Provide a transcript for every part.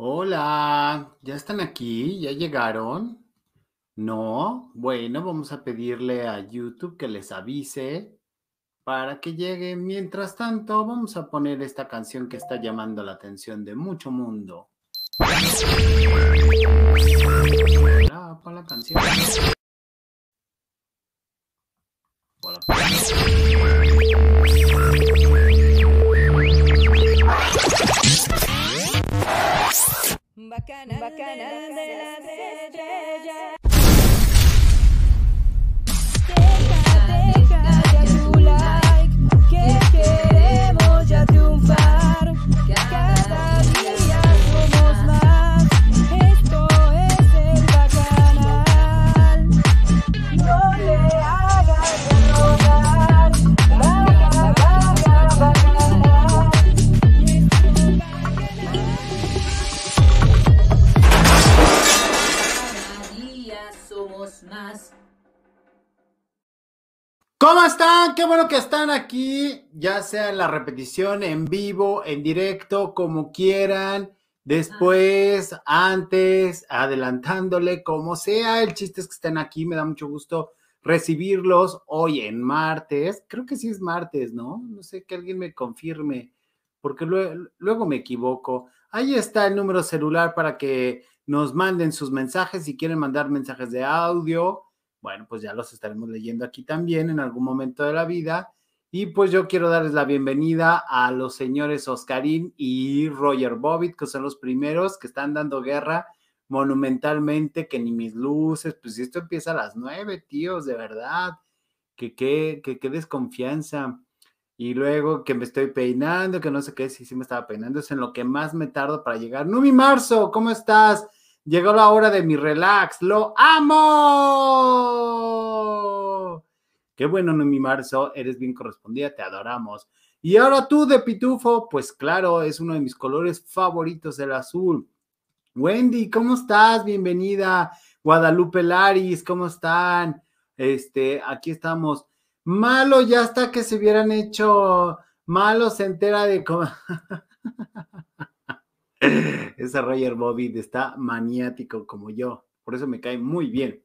Hola, ¿ya están aquí? ¿Ya llegaron? No, bueno, vamos a pedirle a YouTube que les avise para que lleguen. Mientras tanto, vamos a poner esta canción que está llamando la atención de mucho mundo. La canción. Bacanal, Bacanal de las estrellas. Deja, deja ya tu like, que queremos ya triunfar. Cada día ¿Cómo están? Qué bueno que están aquí, ya sea en la repetición, en vivo, en directo, como quieran, después, antes, adelantándole, como sea. El chiste es que estén aquí, me da mucho gusto recibirlos hoy en martes. Creo que sí es martes, ¿no? No sé que alguien me confirme, porque luego, luego me equivoco. Ahí está el número celular para que nos manden sus mensajes si quieren mandar mensajes de audio bueno, pues ya los estaremos leyendo aquí también en algún momento de la vida. Y pues yo quiero darles la bienvenida a los señores Oscarín y Roger Bobbitt, que son los primeros que están dando guerra monumentalmente, que ni mis luces, pues esto empieza a las nueve, tíos, de verdad, que qué que, que desconfianza. Y luego que me estoy peinando, que no sé qué, si sí me estaba peinando, es en lo que más me tardo para llegar. Numi Marzo, ¿cómo estás? Llegó la hora de mi relax. ¡Lo amo! Qué bueno, Noemi Marzo. Eres bien correspondida. Te adoramos. Y ahora tú de Pitufo, pues claro, es uno de mis colores favoritos, el azul. Wendy, ¿cómo estás? Bienvenida. Guadalupe Laris, ¿cómo están? Este, aquí estamos. Malo ya hasta que se hubieran hecho. Malo se entera de cómo. Ese Roger Bobbitt está maniático como yo, por eso me cae muy bien.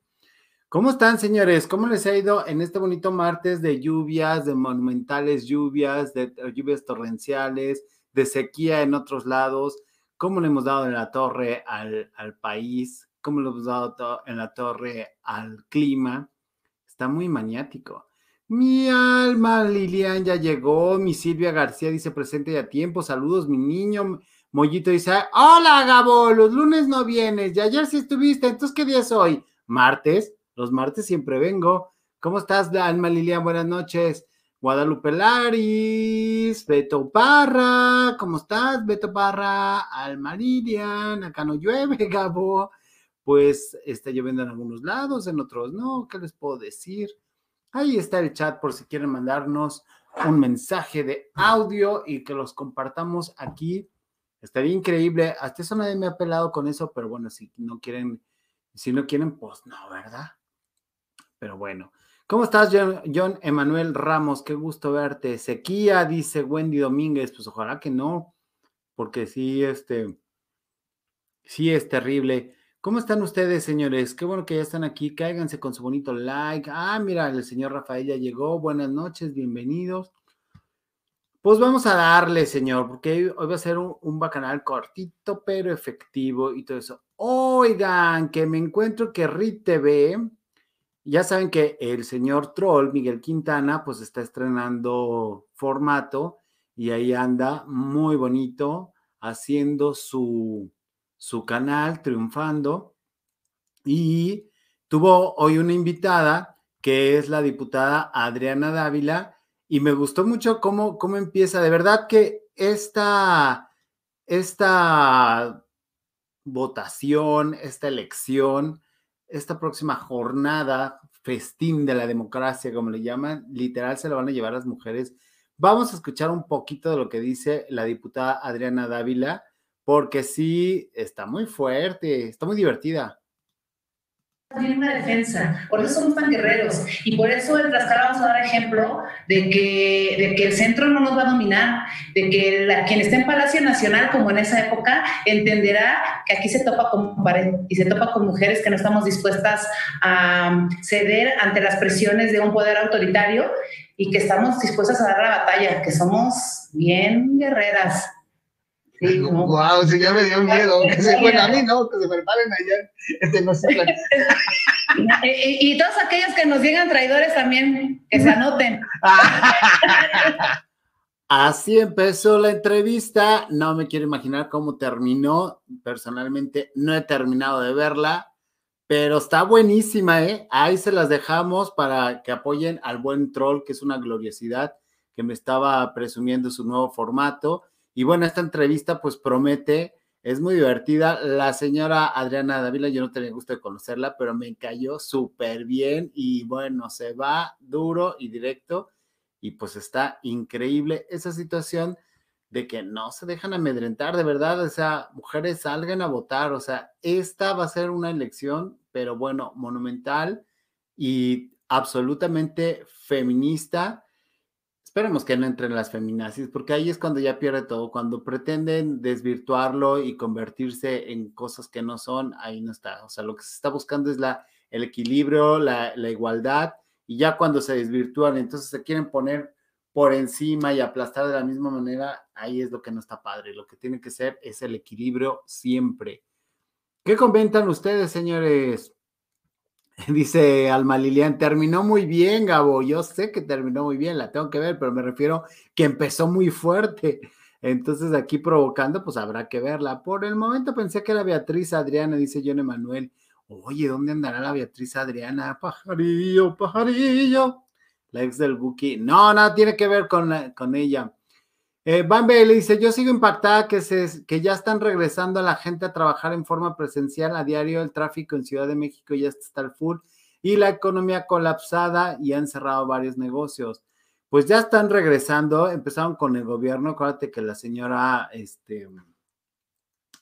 ¿Cómo están, señores? ¿Cómo les ha ido en este bonito martes de lluvias, de monumentales lluvias, de lluvias torrenciales, de sequía en otros lados? ¿Cómo le hemos dado en la torre al, al país? ¿Cómo le hemos dado en la torre al clima? Está muy maniático. Mi alma, Lilian, ya llegó. Mi Silvia García dice presente y a tiempo. Saludos, mi niño. Mollito dice, hola Gabo, los lunes no vienes, y ayer sí estuviste, entonces ¿qué día es hoy? Martes, los martes siempre vengo. ¿Cómo estás, Alma Lilian? Buenas noches. Guadalupe Laris, Beto Parra, ¿cómo estás, Beto Parra? Alma Lilian, acá no llueve, Gabo. Pues está lloviendo en algunos lados, en otros no, ¿qué les puedo decir? Ahí está el chat por si quieren mandarnos un mensaje de audio y que los compartamos aquí Estaría increíble. Hasta eso nadie me ha pelado con eso, pero bueno, si no quieren, si no quieren, pues no, ¿verdad? Pero bueno. ¿Cómo estás, John, John Emanuel Ramos? Qué gusto verte. Sequía, dice Wendy Domínguez. Pues ojalá que no, porque sí, este, sí es terrible. ¿Cómo están ustedes, señores? Qué bueno que ya están aquí. Cáiganse con su bonito like. Ah, mira, el señor Rafael ya llegó. Buenas noches, bienvenidos. Pues vamos a darle, señor, porque hoy va a ser un, bacanal cortito, pero efectivo y todo eso. Oigan, que me encuentro que RIT TV, ya saben que el señor Troll, Miguel Quintana, pues está estrenando formato y ahí anda muy bonito haciendo su, su canal, triunfando. Y tuvo hoy una invitada que es la diputada Adriana Dávila y me gustó mucho cómo, cómo empieza. De verdad que esta, esta votación, esta elección, esta próxima jornada, festín de la democracia, como le llaman, literal se lo van a llevar las mujeres. Vamos a escuchar un poquito de lo que dice la diputada Adriana Dávila, porque sí, está muy fuerte, está muy divertida bien una defensa, por eso somos tan guerreros y por eso en Tlaxcala vamos a dar ejemplo de que, de que el centro no nos va a dominar, de que la, quien esté en Palacio Nacional, como en esa época, entenderá que aquí se topa con pared y se topa con mujeres que no estamos dispuestas a ceder ante las presiones de un poder autoritario y que estamos dispuestas a dar la batalla, que somos bien guerreras. Sí, ¿no? Wow, sí, ya me dio miedo. Que se, bueno, a mí no, que se preparen allá en Tenochtitlan. Y, y- y todos aquellos que nos llegan traidores también, que se anoten. Así empezó la entrevista. No me quiero imaginar cómo terminó. Personalmente no he terminado de verla, pero está buenísima, ¿eh? Ahí se las dejamos para que apoyen al buen troll, que es una gloriosidad, que me estaba presumiendo su nuevo formato. Y bueno, esta entrevista pues promete, es muy divertida. La señora Adriana Davila, yo no tenía gusto de conocerla, pero me cayó súper bien y bueno, se va duro y directo y pues está increíble esa situación de que no se dejan amedrentar, de verdad, o sea, mujeres salgan a votar, o sea, esta va a ser una elección, pero bueno, monumental y absolutamente feminista. Esperemos que no entren las feminazis, porque ahí es cuando ya pierde todo, cuando pretenden desvirtuarlo y convertirse en cosas que no son, ahí no está. O sea, lo que se está buscando es la, el equilibrio, la, la igualdad, y ya cuando se desvirtúan, entonces se quieren poner por encima y aplastar de la misma manera, ahí es lo que no está padre. Lo que tiene que ser es el equilibrio siempre. ¿Qué comentan ustedes, señores? Dice Alma Lilian, terminó muy bien, Gabo. Yo sé que terminó muy bien, la tengo que ver, pero me refiero que empezó muy fuerte. Entonces, aquí provocando, pues habrá que verla. Por el momento pensé que era Beatriz Adriana, dice John Emanuel. Oye, ¿dónde andará la Beatriz Adriana? Pajarillo, pajarillo. La ex del Buki. No, nada tiene que ver con, con ella. Eh, Bambe le dice, yo sigo impactada que, se, que ya están regresando a la gente a trabajar en forma presencial a diario. El tráfico en Ciudad de México ya está al full y la economía colapsada y han cerrado varios negocios. Pues ya están regresando, empezaron con el gobierno. Acuérdate que la señora, este,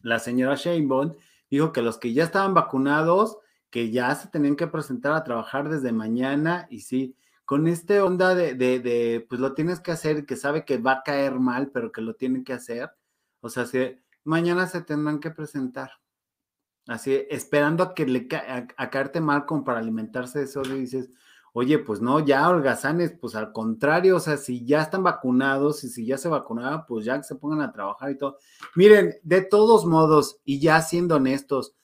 la señora Sheinbaum dijo que los que ya estaban vacunados, que ya se tenían que presentar a trabajar desde mañana y sí, con este onda de, de, pues lo tienes que hacer, que sabe que va a caer mal, pero que lo tienen que hacer. O sea, si mañana se tendrán que presentar. Así, esperando a que le ca a, caerte mal como para alimentarse de eso, y dices, oye, pues no, ya holgazanes, pues al contrario, o sea, si ya están vacunados y si ya se vacunaron, pues ya que se pongan a trabajar y todo. Miren, de todos modos, y ya siendo honestos,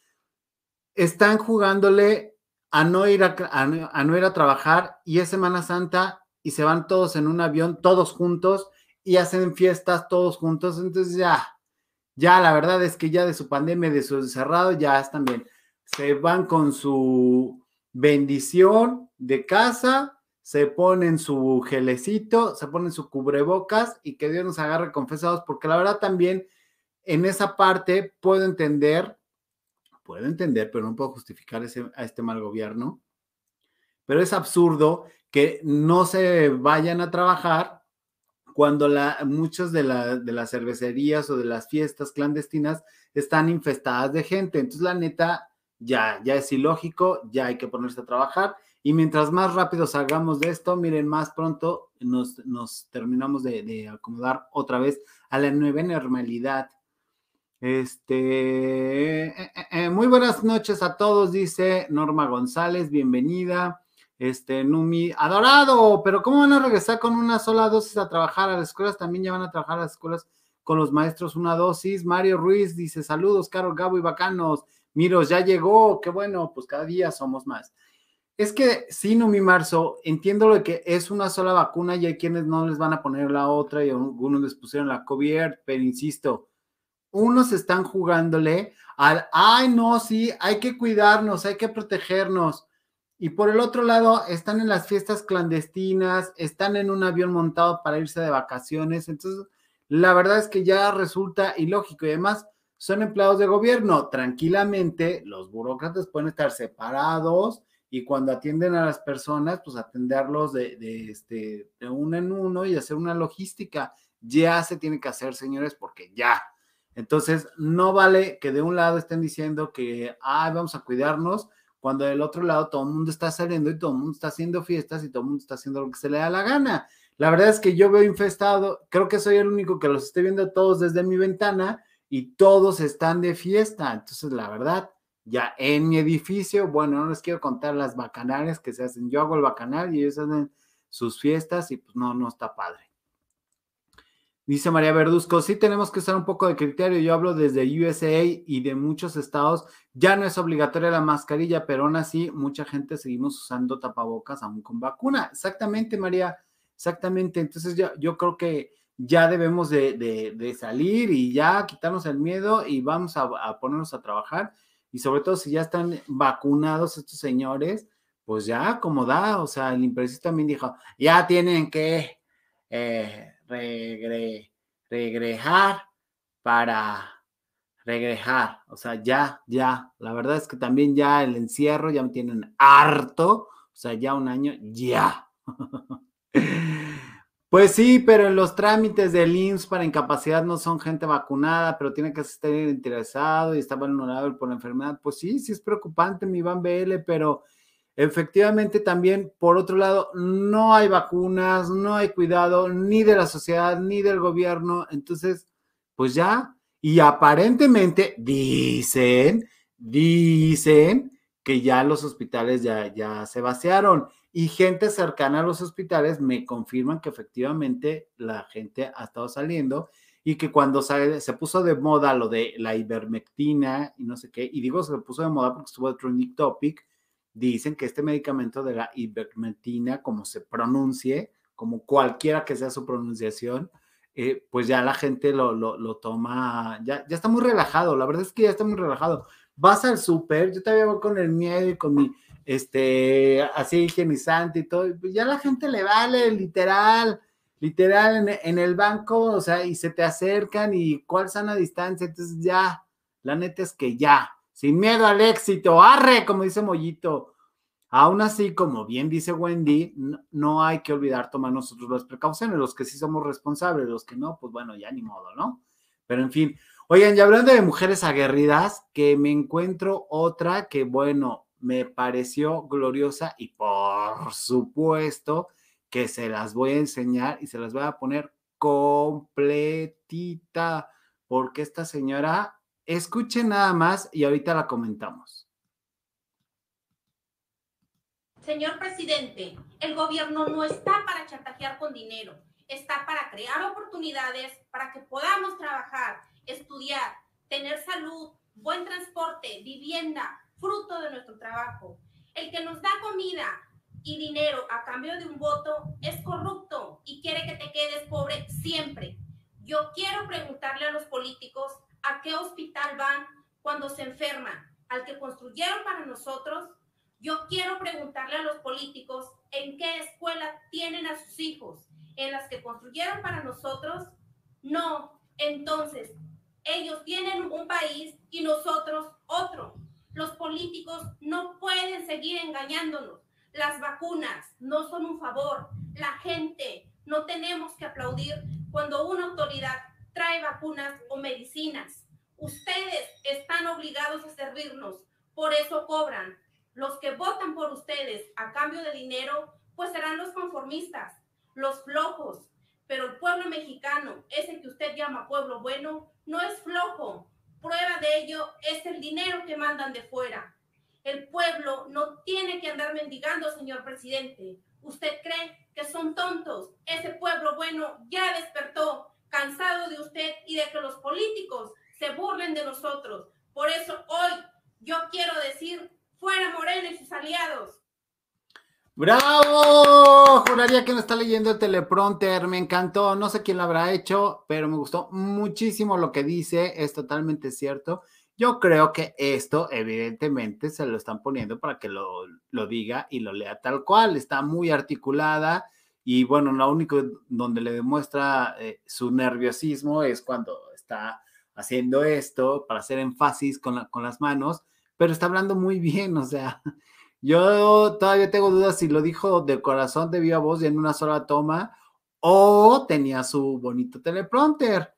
están jugándole a no ir a, a, ir a trabajar y es Semana Santa y se van todos en un avión, todos juntos y hacen fiestas todos juntos. Entonces ya, ya la verdad es que ya de su pandemia, de su encerrado, ya están bien. Se van con su bendición de casa, se ponen su gelecito, se ponen su cubrebocas y que Dios nos agarre confesados, porque la verdad también en esa parte puedo entender puedo entender, pero no puedo justificar ese, a este mal gobierno. Pero es absurdo que no se vayan a trabajar cuando la, muchas de, la, de las cervecerías o de las fiestas clandestinas están infestadas de gente. Entonces, la neta, ya, ya es ilógico, ya hay que ponerse a trabajar. Y mientras más rápido salgamos de esto, miren, más pronto nos, nos terminamos de, de acomodar otra vez a la nueva normalidad. Este, eh, eh, muy buenas noches a todos, dice Norma González, bienvenida. Este, Numi, adorado, pero ¿cómo van a regresar con una sola dosis a trabajar a las escuelas? También ya van a trabajar a las escuelas con los maestros una dosis. Mario Ruiz dice, saludos, Carol Gabo y bacanos. Miros, ya llegó, qué bueno, pues cada día somos más. Es que sí, Numi Marzo, entiendo lo que es una sola vacuna y hay quienes no les van a poner la otra y algunos les pusieron la COVID, pero insisto, unos están jugándole al, ay, no, sí, hay que cuidarnos, hay que protegernos. Y por el otro lado, están en las fiestas clandestinas, están en un avión montado para irse de vacaciones. Entonces, la verdad es que ya resulta ilógico y además son empleados de gobierno. Tranquilamente, los burócratas pueden estar separados y cuando atienden a las personas, pues atenderlos de, este, de uno en uno y hacer una logística. Ya se tiene que hacer, señores, porque ya. Entonces, no vale que de un lado estén diciendo que, ah, vamos a cuidarnos, cuando del otro lado todo el mundo está saliendo y todo el mundo está haciendo fiestas y todo el mundo está haciendo lo que se le da la gana. La verdad es que yo veo infestado, creo que soy el único que los esté viendo todos desde mi ventana y todos están de fiesta. Entonces, la verdad, ya en mi edificio, bueno, no les quiero contar las bacanales que se hacen. Yo hago el bacanal y ellos hacen sus fiestas y pues no, no está padre. Dice María Verduzco, sí tenemos que usar un poco de criterio. Yo hablo desde USA y de muchos estados. Ya no es obligatoria la mascarilla, pero aún así mucha gente seguimos usando tapabocas aún con vacuna. Exactamente, María. Exactamente. Entonces yo, yo creo que ya debemos de, de, salir y ya quitarnos el miedo y vamos a, ponernos a trabajar. Y sobre todo si ya están vacunados estos señores, pues ya como da, o sea, el impresionista también dijo, ya tienen que... Eh, regre, regrejar para regrejar. O sea, ya, ya. La verdad es que también ya el encierro ya me tienen harto. O sea, ya un año, ya. Pues sí, pero en los trámites del IMSS para incapacidad no son gente vacunada, pero tiene que estar interesado y está vulnerable por la enfermedad. Pues sí, sí es preocupante, mi Iván BL, pero efectivamente también, por otro lado, no hay vacunas, no hay cuidado ni de la sociedad ni del gobierno. Entonces, pues ya, y aparentemente dicen, dicen que ya los hospitales ya, ya se vaciaron y gente cercana a los hospitales me confirman que efectivamente la gente ha estado saliendo y que cuando se, se puso de moda lo de la ivermectina y no sé qué, y digo se puso de moda porque estuvo de trending topic, dicen que este medicamento de la ivermectina, como se pronuncie, como cualquiera que sea su pronunciación, eh, pues ya la gente lo, lo, toma, ya, ya está muy relajado, la verdad es que ya está muy relajado. Vas al súper, yo todavía voy con el miedo y con mi este, así higienizante y todo, pues ya la gente le vale, literal, literal, en, en, el banco, o sea, y se te acercan y cuál sana distancia, entonces ya, la neta es que ya, sin miedo al éxito, arre, como dice Mollito. Aún así, como bien dice Wendy, no, hay que olvidar tomar nosotros las precauciones, los que sí somos responsables, los que no, pues bueno, ya ni modo, ¿no? Pero en fin, oigan, ya hablando de mujeres aguerridas, que me encuentro otra que, bueno, me pareció gloriosa y por supuesto que se las voy a enseñar y se las voy a poner completita, porque esta señora, escuche nada más y ahorita la comentamos. Señor presidente, el gobierno no está para chantajear con dinero, está para crear oportunidades para que podamos trabajar, estudiar, tener salud, buen transporte, vivienda, fruto de nuestro trabajo. El que nos da comida y dinero a cambio de un voto es corrupto y quiere que te quedes pobre siempre. Yo quiero preguntarle a los políticos a qué hospital van cuando se enferman, al que construyeron para nosotros. Yo quiero preguntarle a los políticos en qué escuela tienen a sus hijos, en las que construyeron para nosotros. No, entonces, ellos tienen un país y nosotros otro. Los políticos no pueden seguir engañándonos. Las vacunas no son un favor. La gente no tenemos que aplaudir cuando una autoridad trae vacunas o medicinas. Ustedes están obligados a servirnos, por eso cobran. Los que votan por ustedes a cambio de dinero, pues serán los conformistas, los flojos. Pero el pueblo mexicano, ese que usted llama pueblo bueno, no es flojo, Prueba de ello es el dinero que mandan de fuera. El pueblo no tiene que andar mendigando, señor presidente. ¿Usted cree que son tontos? Ese pueblo bueno ya despertó, cansado de usted y de que los políticos se burlen de nosotros. Por eso hoy yo quiero decir, fuera Morena y sus aliados. ¡Bravo! Juraría que no está leyendo el teleprompter. Me encantó. No sé quién lo habrá hecho, pero me gustó muchísimo lo que dice. Es totalmente cierto. Yo creo que esto, evidentemente, se lo están poniendo para que lo, lo diga y lo lea tal cual. Está muy articulada. Y bueno, lo único donde le demuestra eh, su nerviosismo es cuando está haciendo esto para hacer énfasis con, la, con las manos, pero está hablando muy bien, o sea, yo todavía tengo dudas si lo dijo de corazón de viva voz y en una sola toma o tenía su bonito teleprompter.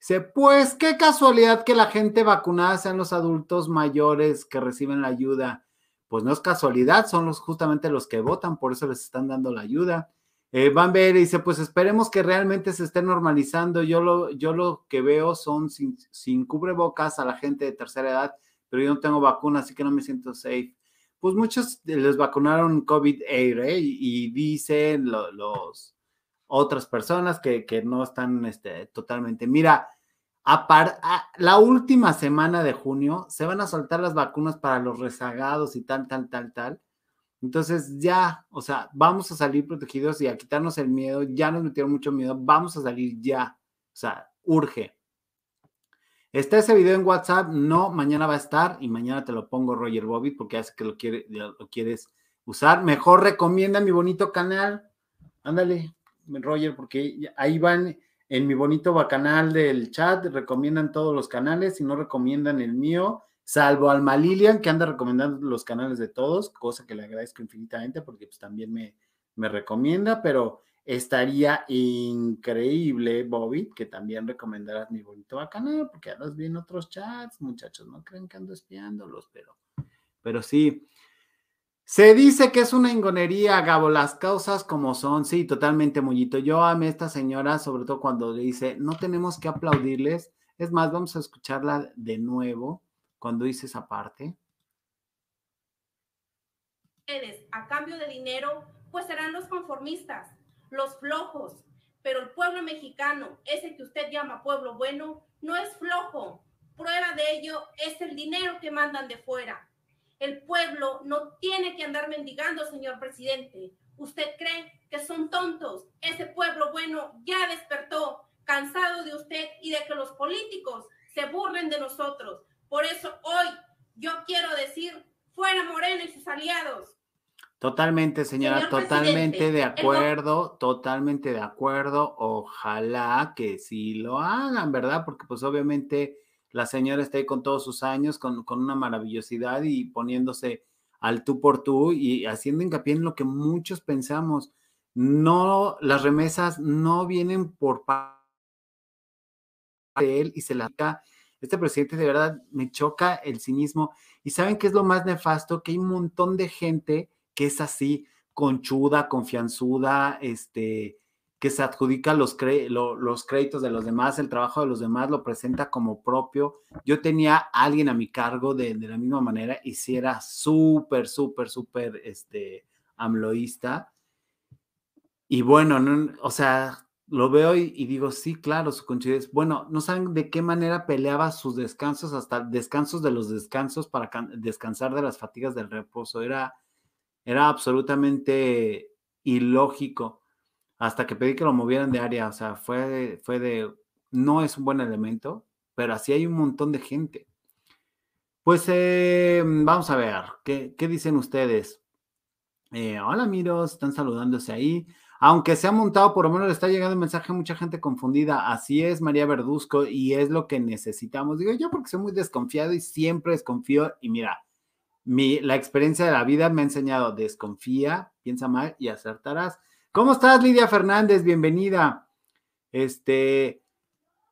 Dice, pues qué casualidad que la gente vacunada sean los adultos mayores que reciben la ayuda. pues no es casualidad, son los justamente los que votan, por eso les están dando la ayuda. Eh, Van Beer dice, pues esperemos que realmente se esté normalizando. Yo lo, yo lo que veo son sin, sin cubrebocas a la gente de tercera edad, pero yo no tengo vacuna, así que no me siento safe. Pues muchos les vacunaron COVID air ¿eh? y, y, dicen lo, los otras personas que, que no están este, totalmente. Mira, a par, a, la última semana de junio se van a soltar las vacunas para los rezagados y tal, tal, tal, tal. Entonces ya, o sea, vamos a salir protegidos y a quitarnos el miedo. Ya nos metieron mucho miedo. Vamos a salir ya. O sea, urge. Está ese video en WhatsApp. No, mañana va a estar y mañana te lo pongo Roger Bobby porque hace que lo, quiere, lo quieres usar. Mejor recomienda mi bonito canal. Ándale, Roger, porque ahí van en mi bonito canal del chat. Recomiendan todos los canales. Si no recomiendan el mío, salvo Alma Lilian, que anda recomendando los canales de todos, cosa que le agradezco infinitamente porque pues también me, me recomienda, pero estaría increíble, Bobby, que también recomendaras mi bonito canal, porque andas bien otros chats, muchachos, no creen que ando espiándolos, pero, pero sí. Se dice que es una ingonería, Gabo, las causas como son, sí, totalmente, Mullito. Yo amé a esta señora, sobre todo cuando dice, no tenemos que aplaudirles. Es más, vamos a escucharla de nuevo cuando dice esa parte? A cambio de dinero, pues serán los conformistas, los flojos. Pero el pueblo mexicano, ese que usted llama pueblo bueno, no es flojo. Prueba de ello es el dinero que mandan de fuera. El pueblo no tiene que andar mendigando, señor presidente. ¿Usted cree que son tontos? Ese pueblo bueno ya despertó, cansado de usted y de que los políticos se burlen de nosotros. Por eso hoy yo quiero decir, fuera Morena y sus aliados. Totalmente, señora, Señor totalmente de acuerdo, totalmente de acuerdo. Ojalá que sí lo hagan, ¿verdad? Porque pues obviamente la señora está ahí con todos sus años, con, con una maravillosidad y poniéndose al tú por tú y haciendo hincapié en lo que muchos pensamos. No, las remesas no vienen por parte de él y se la este presidente de verdad me choca el cinismo. Y saben qué es lo más nefasto, que hay un montón de gente que es así, conchuda, confianzuda, este, que se adjudica los, créditos de los demás, el trabajo de los demás, lo presenta como propio. Yo tenía a alguien a mi cargo de, de la misma manera y si era súper, súper, súper, este, amloísta. Y bueno, no, o sea, lo veo y, y, digo, sí, claro, su conchidez. Bueno, no saben de qué manera peleaba sus descansos, hasta descansos de los descansos para descansar de las fatigas del reposo. Era, era absolutamente ilógico hasta que pedí que lo movieran de área. O sea, fue de, fue de, no es un buen elemento, pero así hay un montón de gente. Pues eh, vamos a ver, ¿qué, qué dicen ustedes? Eh, hola, Miros, están saludándose ahí aunque se ha montado, por lo menos le está llegando un mensaje a mucha gente confundida. Así es, María Verduzco, y es lo que necesitamos. Digo yo porque soy muy desconfiado y siempre desconfío. Y mira, mi, la experiencia de la vida me ha enseñado, desconfía, piensa mal y acertarás. ¿Cómo estás, Lidia Fernández? Bienvenida. Este,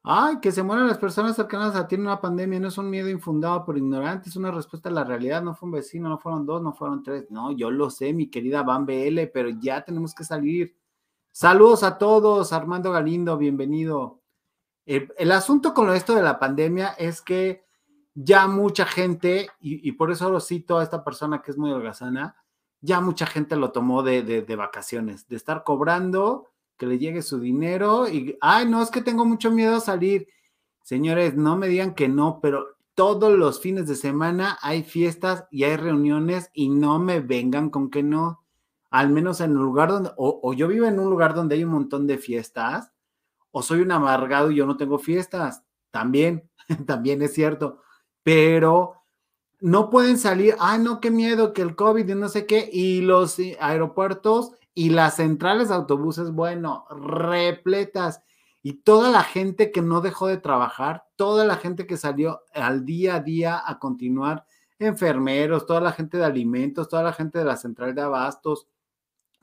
ay, que se mueran las personas cercanas a ti en una pandemia no es un miedo infundado por ignorantes, es una respuesta a la realidad. No fue un vecino, no fueron dos, no fueron tres. No, yo lo sé, mi querida Van BL, pero ya tenemos que salir. Saludos a todos, Armando Galindo, bienvenido. El, el asunto con esto de la pandemia es que ya mucha gente, y, por eso lo cito a esta persona que es muy holgazana, ya mucha gente lo tomó de, de vacaciones, de estar cobrando que le llegue su dinero y, ay, no, es que tengo mucho miedo a salir. Señores, no me digan que no, pero todos los fines de semana hay fiestas y hay reuniones y no me vengan con que no. Al menos en un lugar donde, o, o yo vivo en un lugar donde hay un montón de fiestas, o soy un amargado y yo no tengo fiestas. También, también es cierto. Pero no pueden salir, ay, no, qué miedo, que el COVID y no sé qué, y los aeropuertos y las centrales de autobuses, bueno, repletas. Y toda la gente que no dejó de trabajar, toda la gente que salió al día a día a continuar, enfermeros, toda la gente de alimentos, toda la gente de la central de abastos,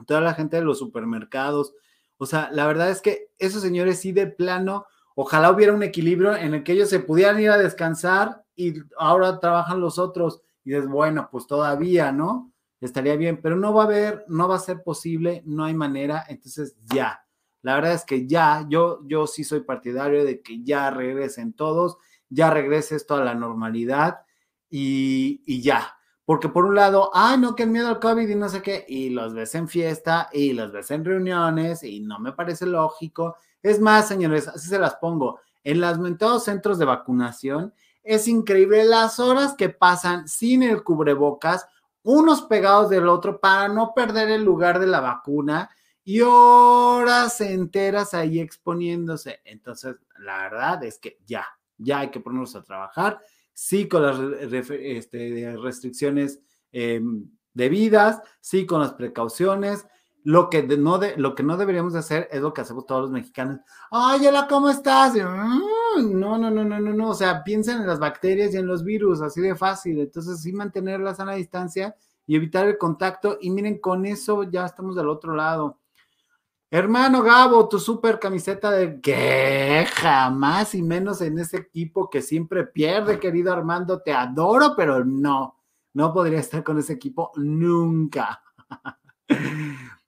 toda la gente de los supermercados. O sea, la verdad es que esos señores sí de plano, ojalá hubiera un equilibrio en el que ellos se pudieran ir a descansar y ahora trabajan los otros. y dices, bueno, pues todavía, ¿no? Estaría bien, pero no va a haber, no va a ser posible, no hay manera, entonces ya. La verdad es que ya, yo, yo sí soy partidario de que ya regresen todos, ya regrese esto a la normalidad y, y ya. Porque por un lado, ay, no, que el miedo al COVID y no sé qué, y los ves en fiesta y los ves en reuniones y no me parece lógico. Es más, señores, así se las pongo. En los mentados centros de vacunación, es increíble las horas que pasan sin el cubrebocas, unos pegados del otro para no perder el lugar de la vacuna y horas enteras ahí exponiéndose. Entonces, la verdad es que ya, ya hay que ponernos a trabajar, sí con las este, restricciones eh, debidas, sí con las precauciones. Lo que, de, no de, lo que no deberíamos de hacer es lo que hacemos todos los mexicanos. Ay, hola, ¿cómo estás? Y, mm, no, no, no, no, no, no. O sea, piensen en las bacterias y en los virus, así de fácil. Entonces, sí mantener la sana distancia y evitar el contacto. Y miren, con eso ya estamos del otro lado. Hermano Gabo, tu super camiseta de que jamás y menos en ese equipo que siempre pierde, querido Armando, te adoro, pero no, no podría estar con ese equipo nunca.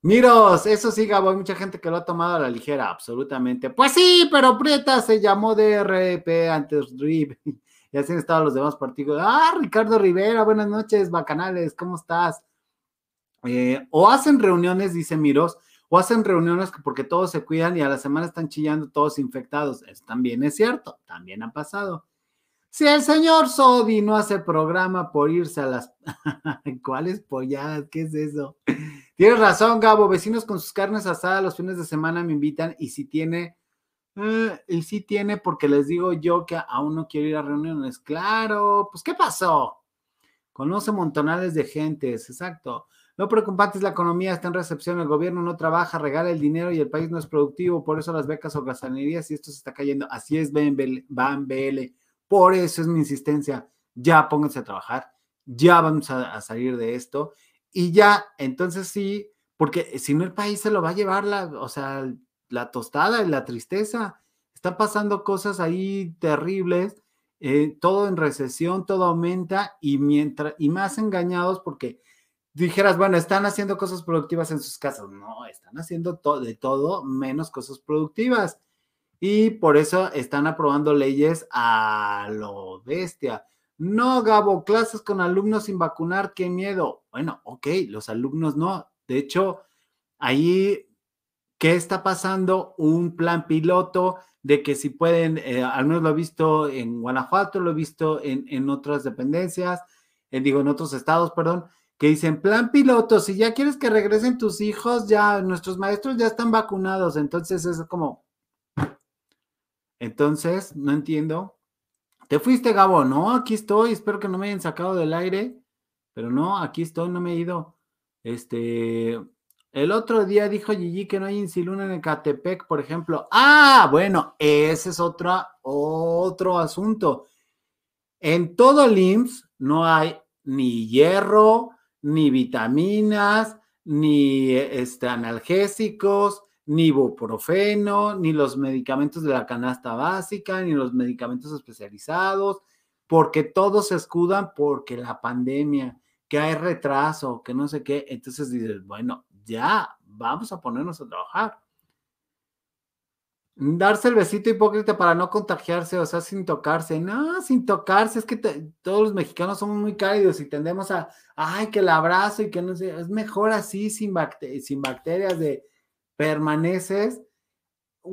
Miros, eso sí, Gabo, hay mucha gente que lo ha tomado a la ligera, absolutamente. Pues sí, pero Prieta se llamó DRP antes RIP. Y así han estado los demás partidos. Ah, Ricardo Rivera, buenas noches, bacanales, ¿cómo estás? Eh, o hacen reuniones, dice Miros, o hacen reuniones porque todos se cuidan y a la semana están chillando todos infectados. Eso también es cierto, también ha pasado. Si el señor Sodi no hace programa por irse a las... ¿Cuáles polladas? ¿Qué es eso? Tienes razón, Gabo. Vecinos con sus carnes asadas los fines de semana me invitan y si tiene... Eh, y si tiene porque les digo yo que aún no quiero ir a reuniones. Claro, pues ¿qué pasó? Conoce montonales de gentes, exacto. Lo preocupante es la economía, está en recepción, el gobierno no trabaja, regala el dinero y el país no es productivo, por eso las becas o gastanerías y esto se está cayendo. Así es, Van BL. Por eso es mi insistencia. Ya pónganse a trabajar, ya vamos a, a, salir de esto y ya, entonces sí, porque si no el país se lo va a llevar la, o sea, la tostada y la tristeza. Están pasando cosas ahí terribles, eh, todo en recesión, todo aumenta y mientras, y más engañados porque dijeras, bueno, están haciendo cosas productivas en sus casas. No, están haciendo to de todo menos cosas productivas. Y por eso están aprobando leyes a lo bestia. No, Gabo, clases con alumnos sin vacunar, qué miedo. Bueno, ok, los alumnos no. De hecho, ahí, ¿qué está pasando? Un plan piloto de que si pueden, eh, al menos lo he visto en Guanajuato, lo he visto en, en otras dependencias, en, digo, en otros estados, perdón, que dicen, plan piloto, si ya quieres que regresen tus hijos, ya nuestros maestros ya están vacunados, entonces es como, entonces, no entiendo. Te fuiste, Gabo, no, aquí estoy, espero que no me hayan sacado del aire, pero no, aquí estoy, no me he ido. Este, el otro día dijo Gigi que no hay insiluna en Ecatepec, por ejemplo. Ah, bueno, ese es otro, otro asunto. En todo el IMSS no hay ni hierro, ni vitaminas, ni este, analgésicos, ni ibuprofeno, ni los medicamentos de la canasta básica, ni los medicamentos especializados, porque todos se escudan porque la pandemia, que hay retraso, que no sé qué. Entonces dices, bueno, ya, vamos a ponernos a trabajar. Darse el besito hipócrita para no contagiarse, o sea, sin tocarse. No, sin tocarse, es que todos los mexicanos somos muy cálidos y tendemos a, ay, que el abrazo y que no sé, es mejor así, sin, bacter sin bacterias de permaneces,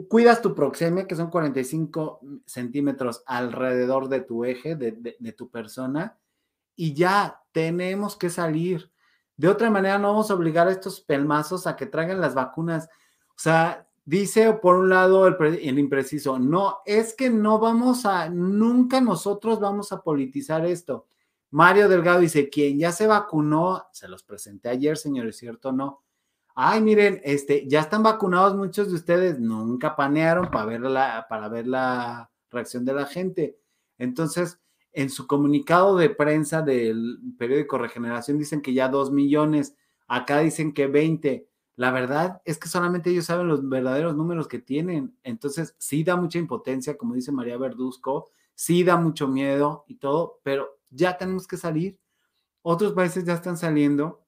cuidas tu proxemia, que son 45 centímetros alrededor de tu eje, de, de, de tu persona, y ya tenemos que salir. De otra manera, no vamos a obligar a estos pelmazos a que traigan las vacunas. O sea, dice por un lado el, el, impreciso, no, es que no vamos a, nunca nosotros vamos a politizar esto. Mario Delgado dice, quien ya se vacunó, se los presenté ayer, señores, ¿cierto o no? Ay, miren, este, ya están vacunados muchos de ustedes, nunca panearon para ver la, para ver la reacción de la gente. Entonces, en su comunicado de prensa del periódico Regeneración dicen que ya dos millones, acá dicen que 20. La verdad es que solamente ellos saben los verdaderos números que tienen. Entonces, sí da mucha impotencia, como dice María Verduzco, sí da mucho miedo y todo, pero ya tenemos que salir. otros países ya están saliendo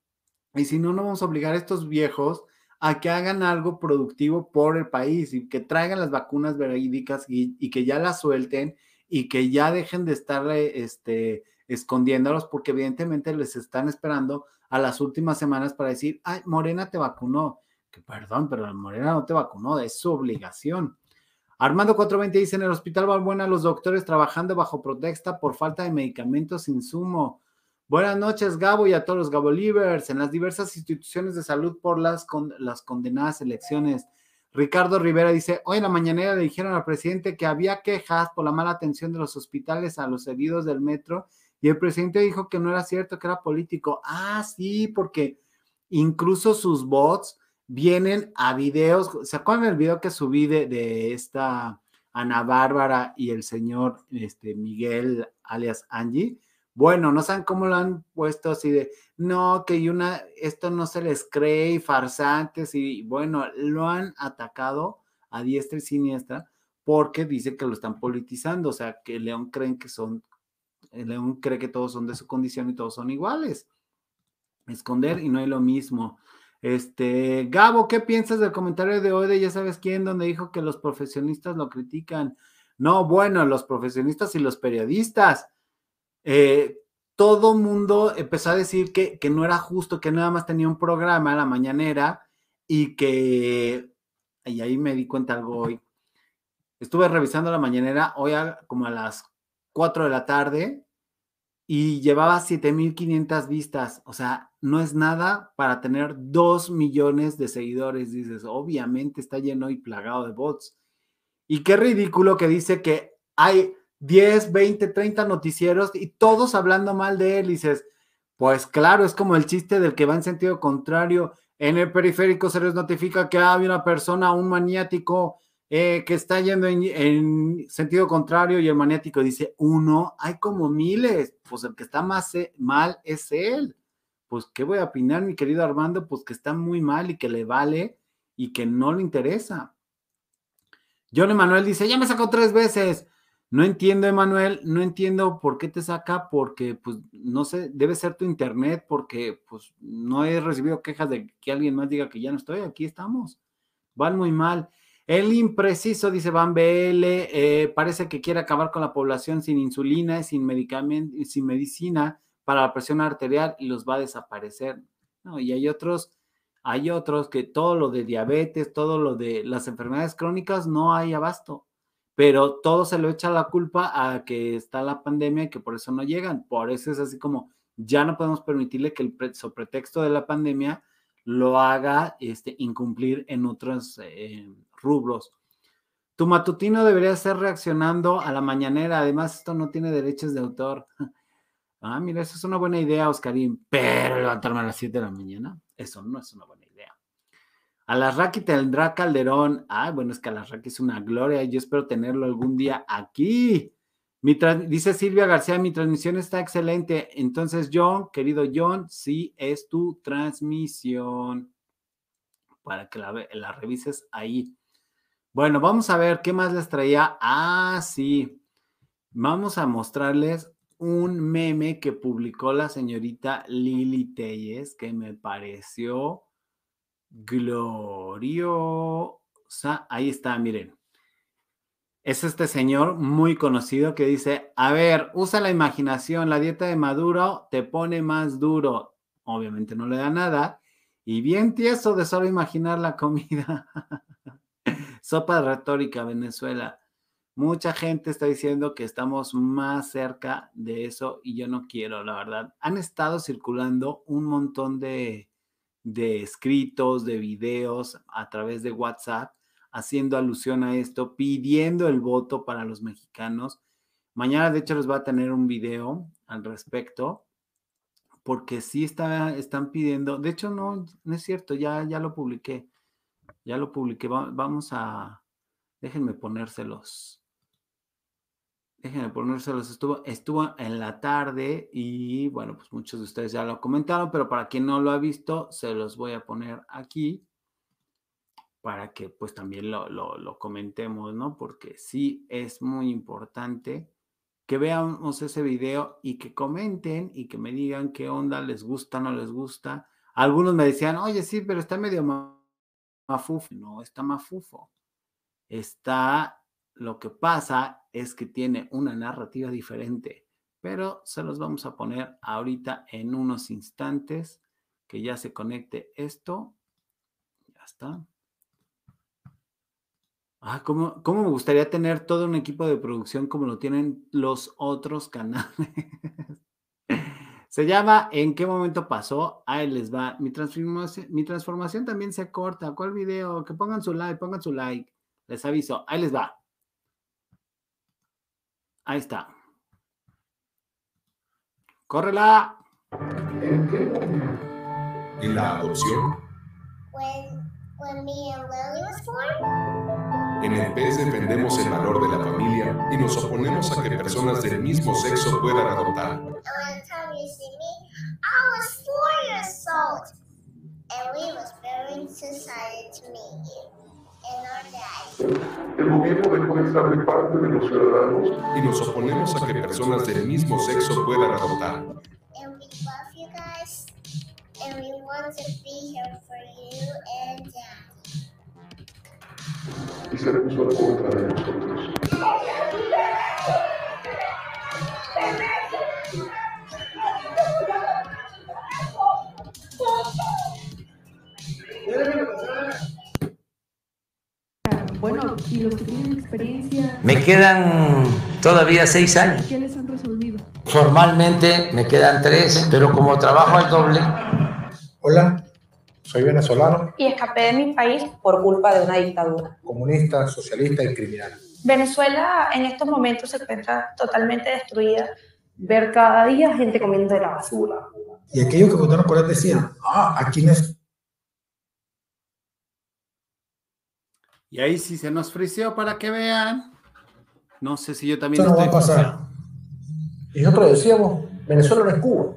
y si no, no vamos a obligar a estos viejos a que hagan algo productivo por el país y que traigan las vacunas verídicas y, y que ya las suelten y que ya dejen de estar este, escondiéndolos porque evidentemente les están esperando a las últimas semanas para decir, ay, Morena te vacunó. Que perdón, pero Morena no te vacunó, es su obligación. Armando 420 dice, en el hospital Valbuena los doctores trabajando bajo protesta por falta de medicamentos, insumo. Buenas noches, Gabo, y a todos los Gabo Livers, en las diversas instituciones de salud por las, con, las condenadas elecciones. Ricardo Rivera dice, hoy en la mañanera le dijeron al presidente que había quejas por la mala atención de los hospitales a los heridos del metro y el presidente dijo que no era cierto, que era político. Ah, sí, porque incluso sus bots vienen a videos. ¿Se acuerdan del video que subí de, esta Ana Bárbara y el señor este, Miguel alias Angie? Bueno, no saben cómo lo han puesto así de, no, que una, esto no se les cree y farsantes y bueno, lo han atacado a diestra y siniestra porque dice que lo están politizando, o sea, que León creen que son, León cree que todos son de su condición y todos son iguales. Esconder y no es lo mismo. Este, Gabo, ¿qué piensas del comentario de hoy de ya sabes quién, donde dijo que los profesionistas lo critican? No, bueno, los profesionistas y los periodistas eh, todo mundo empezó a decir que, que, no era justo, que nada más tenía un programa a la mañanera y que, y ahí me di cuenta algo hoy. Estuve revisando la mañanera hoy a, como a las 4 de la tarde y llevaba 7500 vistas. O sea, no es nada para tener 2 millones de seguidores. Dices, obviamente está lleno y plagado de bots. Y qué ridículo que dice que hay 10, 20, 30 noticieros y todos hablando mal de él. Dices, pues claro, es como el chiste del que va en sentido contrario. En el periférico se les notifica que hay una persona, un maniático eh, que está yendo en, en, sentido contrario y el maniático dice, uno, hay como miles. Pues el que está más eh, mal es él. Pues, ¿qué voy a opinar, mi querido Armando? Pues que está muy mal y que le vale y que no le interesa. John Emanuel dice, ya me sacó tres veces. No entiendo, Emanuel, no entiendo por qué te saca, porque pues no sé, debe ser tu internet, porque pues no he recibido quejas de que alguien más diga que ya no estoy, aquí estamos. Van muy mal. El impreciso, dice Van BL, eh, parece que quiere acabar con la población sin insulina, sin medicamento, sin medicina para la presión arterial y los va a desaparecer. No, y hay otros, hay otros que todo lo de diabetes, todo lo de las enfermedades crónicas, no hay abasto pero todo se lo echa la culpa a que está la pandemia y que por eso no llegan. Por eso es así como ya no podemos permitirle que el pre pretexto de la pandemia lo haga este, incumplir en otros eh, rubros. Tu matutino debería ser reaccionando a la mañanera. Además, esto no tiene derechos de autor. Ah, mira, eso es una buena idea, Oscarín. Pero levantarme a las 7 de la mañana, eso no es una buena idea. Alarraqui tendrá Calderón. Ay, bueno, es que Alarraqui es una gloria y yo espero tenerlo algún día aquí. Mi dice Silvia García, mi transmisión está excelente. Entonces, John, querido John, sí es tu transmisión. Para que la, la revises ahí. Bueno, vamos a ver qué más les traía. Ah, sí. Vamos a mostrarles un meme que publicó la señorita Lili Telles que me pareció gloriosa. Ahí está, miren. Es este señor muy conocido que dice, a ver, usa la imaginación, la dieta de Maduro te pone más duro. Obviamente no le da nada. Y bien tieso de solo imaginar la comida. Sopa de retórica, Venezuela. Mucha gente está diciendo que estamos más cerca de eso y yo no quiero, la verdad. Han estado circulando un montón de, de escritos, de videos a través de WhatsApp, haciendo alusión a esto, pidiendo el voto para los mexicanos. Mañana, de hecho, les va a tener un video al respecto, porque sí está, están pidiendo, de hecho, no, no es cierto, ya, ya lo publiqué, ya lo publiqué, vamos a, déjenme ponérselos déjenme ponérselos, estuvo, estuvo en la tarde y bueno, pues muchos de ustedes ya lo comentaron, pero para quien no lo ha visto, se los voy a poner aquí para que pues también lo, lo, lo comentemos, ¿no? Porque sí es muy importante que veamos ese video y que comenten y que me digan qué onda, les gusta, no les gusta. Algunos me decían, oye, sí, pero está medio ma- mafufo. No está mafufo. Está, lo que pasa es que tiene una narrativa diferente, pero se los vamos a poner ahorita en unos instantes que ya se conecte esto. Ya está. Ah, ¿cómo, cómo me gustaría tener todo un equipo de producción como lo tienen los otros canales? Se llama ¿En qué momento pasó? Ahí les va. Mi transformación, mi transformación también se corta. ¿Cuál video? Que pongan su like, pongan su like. Les aviso. Ahí les va. Ahí está. ¡Córrela! En la adopción, when when me and Lily was born. En el PES defendemos el valor de la familia y nos oponemos a que personas del mismo sexo puedan adoptar. El gobierno dejó de estar de parte de los ciudadanos Y nos oponemos a que personas del mismo sexo puedan adoptar. And we want to be here for you and dad. Y se puso en contra de nosotros. Bueno, y los que tienen experiencia, Me quedan todavía seis años. ¿qué les han resolvido? Formalmente me quedan tres, pero como trabajo al doble, Hola, soy venezolano, y escapé de mi país por culpa de una dictadura. comunista, socialista y criminal. Venezuela en estos momentos se encuentra totalmente destruida. Ver cada día gente comiendo de la basura. Y aquellos que votaron por él decían, ah, aquí no es Y ahí sí se nos friseó para que vean. No sé si yo también Eso no va a pasar. Y nosotros decíamos, Venezuela no es Cuba.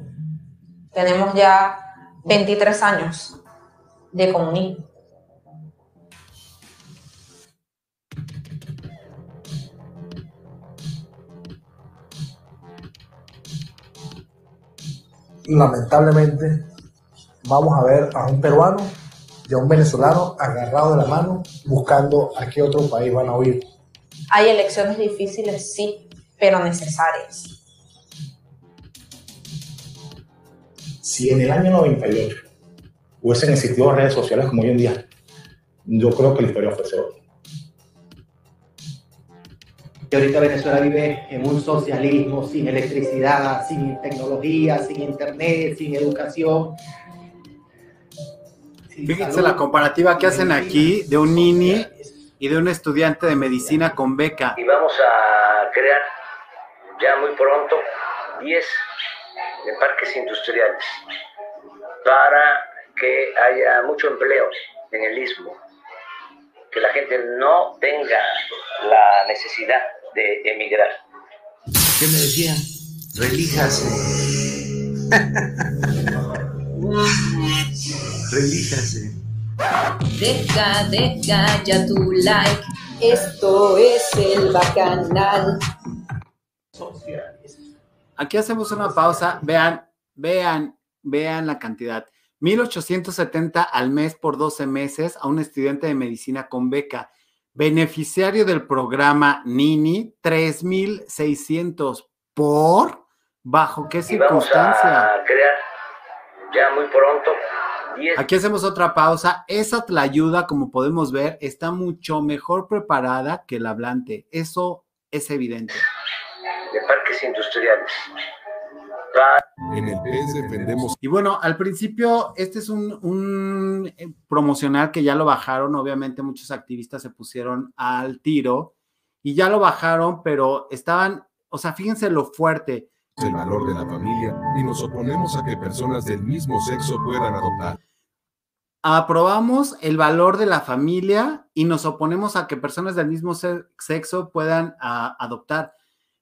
Tenemos ya 23 años de comunismo. Lamentablemente, vamos a ver a un peruano y a un venezolano agarrado de la mano buscando a qué otro país van a huir. Hay elecciones difíciles, sí, pero necesarias. Si en el año 98 hubiesen existido redes sociales como hoy en día, yo creo que la historia fuese otra. que ahorita Venezuela vive en un socialismo sin electricidad, sin tecnología, sin internet, sin educación. sin Fíjense salud. la comparativa que hacen aquí de un nini y de un estudiante de medicina con beca. y vamos a crear ya muy pronto 10 de parques industriales para que haya mucho empleo en el istmo, que la gente no tenga la necesidad de emigrar. ¿Qué me decían? Relíjase. Relíjase. Deja, deja ya tu like. Esto es el bacanal. Aquí hacemos una pausa. Vean, vean, vean la cantidad. 1870 al mes por 12 meses a un estudiante de medicina con beca. Beneficiario del programa Nini, 3600 por. ¿Bajo qué Y vamos circunstancia? a crear ya muy pronto 10 Aquí hacemos otra pausa. Esa ayuda, como podemos ver, está mucho mejor preparada que el hablante. Eso es evidente. de parques industriales. En el PES defendemos Y bueno, al principio, este es un, un, eh, promocional que ya lo bajaron. Obviamente, muchos activistas se pusieron al tiro y ya lo bajaron, pero estaban, o sea, fíjense lo fuerte. el valor de la familia y nos oponemos a que personas del mismo sexo puedan adoptar. Aprobamos el valor de la familia y nos oponemos a que personas del mismo se- sexo puedan ah, adoptar.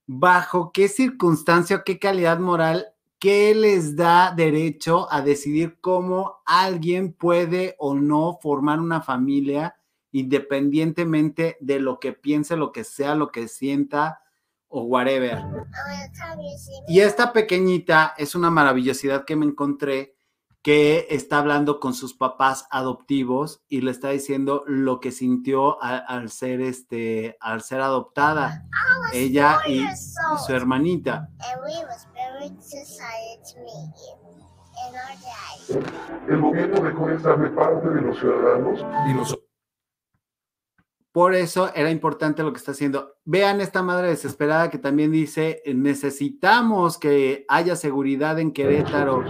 ¿Bajo qué circunstancia o qué calidad moral, qué les da derecho a decidir cómo alguien puede o no formar una familia independientemente de lo que piense, lo que sea, lo que sienta o whatever. Y esta pequeñita es una maravillosidad que me encontré que está hablando con sus papás adoptivos y le está diciendo lo que sintió al ser este al ser adoptada I was ella y, y su hermanita. El gobierno dejó de estar de parte de los ciudadanos y nos Por eso era importante lo que está haciendo. Vean esta madre desesperada que también dice, necesitamos que haya seguridad en Querétaro.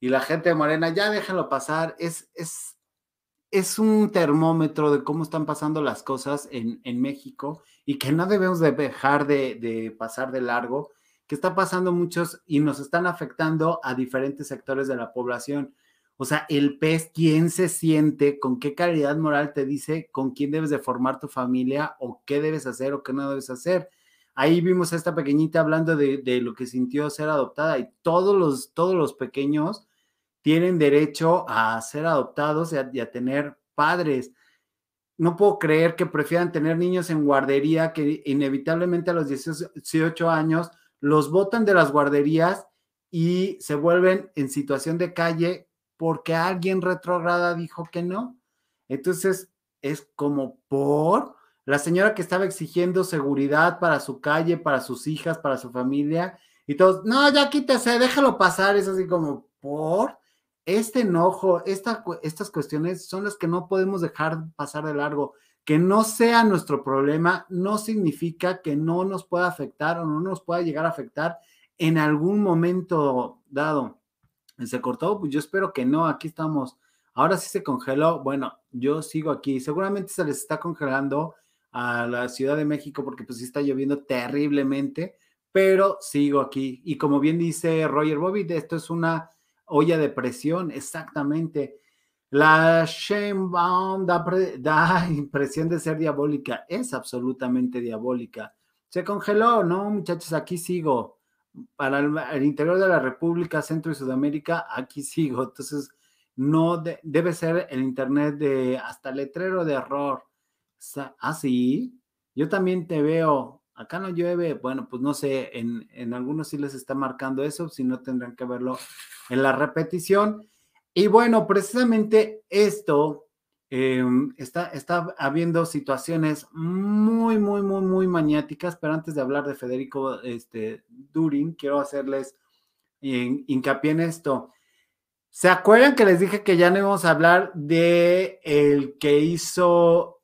Y la gente de Morena, ya déjenlo pasar. Es, es, es un termómetro de cómo están pasando las cosas en, en México y que no debemos de dejar de, de pasar de largo, que está pasando muchos y nos están afectando a diferentes sectores de la población. O sea, el pez, ¿quién se siente? ¿Con qué calidad moral te dice con quién debes de formar tu familia o qué debes hacer o qué no debes hacer? Ahí vimos a esta pequeñita hablando de, lo que sintió ser adoptada y todos los, todos los pequeños tienen derecho a ser adoptados y a, a tener padres. No puedo creer que prefieran tener niños en guardería que inevitablemente a los 18 años los botan de las guarderías y se vuelven en situación de calle porque alguien retrograda dijo que no. Entonces es como por la señora que estaba exigiendo seguridad para su calle, para sus hijas, para su familia y todos, no, ya quítese, déjalo pasar. Es así como por este enojo, esta, estas cuestiones son las que no podemos dejar pasar de largo. Que no sea nuestro problema no significa que no nos pueda afectar o no nos pueda llegar a afectar en algún momento dado. ¿Se cortó? Pues yo espero que no, aquí estamos. Ahora sí se congeló. Bueno, yo sigo aquí. Seguramente se les está congelando a la Ciudad de México porque pues sí está lloviendo terriblemente, pero sigo aquí. Y como bien dice Roger Bobby, esto es una olla de presión, exactamente. La Sheinbaum da, da impresión de ser diabólica, es absolutamente diabólica. Se congeló, ¿no, muchachos? Aquí sigo. Para el, interior de la República, Centro y Sudamérica, aquí sigo. Entonces, no de- debe ser el internet de hasta letrero de error. Ah, sí. Yo también te veo. Acá no llueve. Bueno, pues no sé, en, en algunos sí les está marcando eso, si no tendrán que verlo en la repetición. Y bueno, precisamente esto eh, está, está habiendo situaciones muy, muy, muy, muy maniáticas, pero antes de hablar de Federico este, Durin, quiero hacerles hin- hincapié en esto. ¿Se acuerdan que les dije que ya no íbamos a hablar de el que hizo,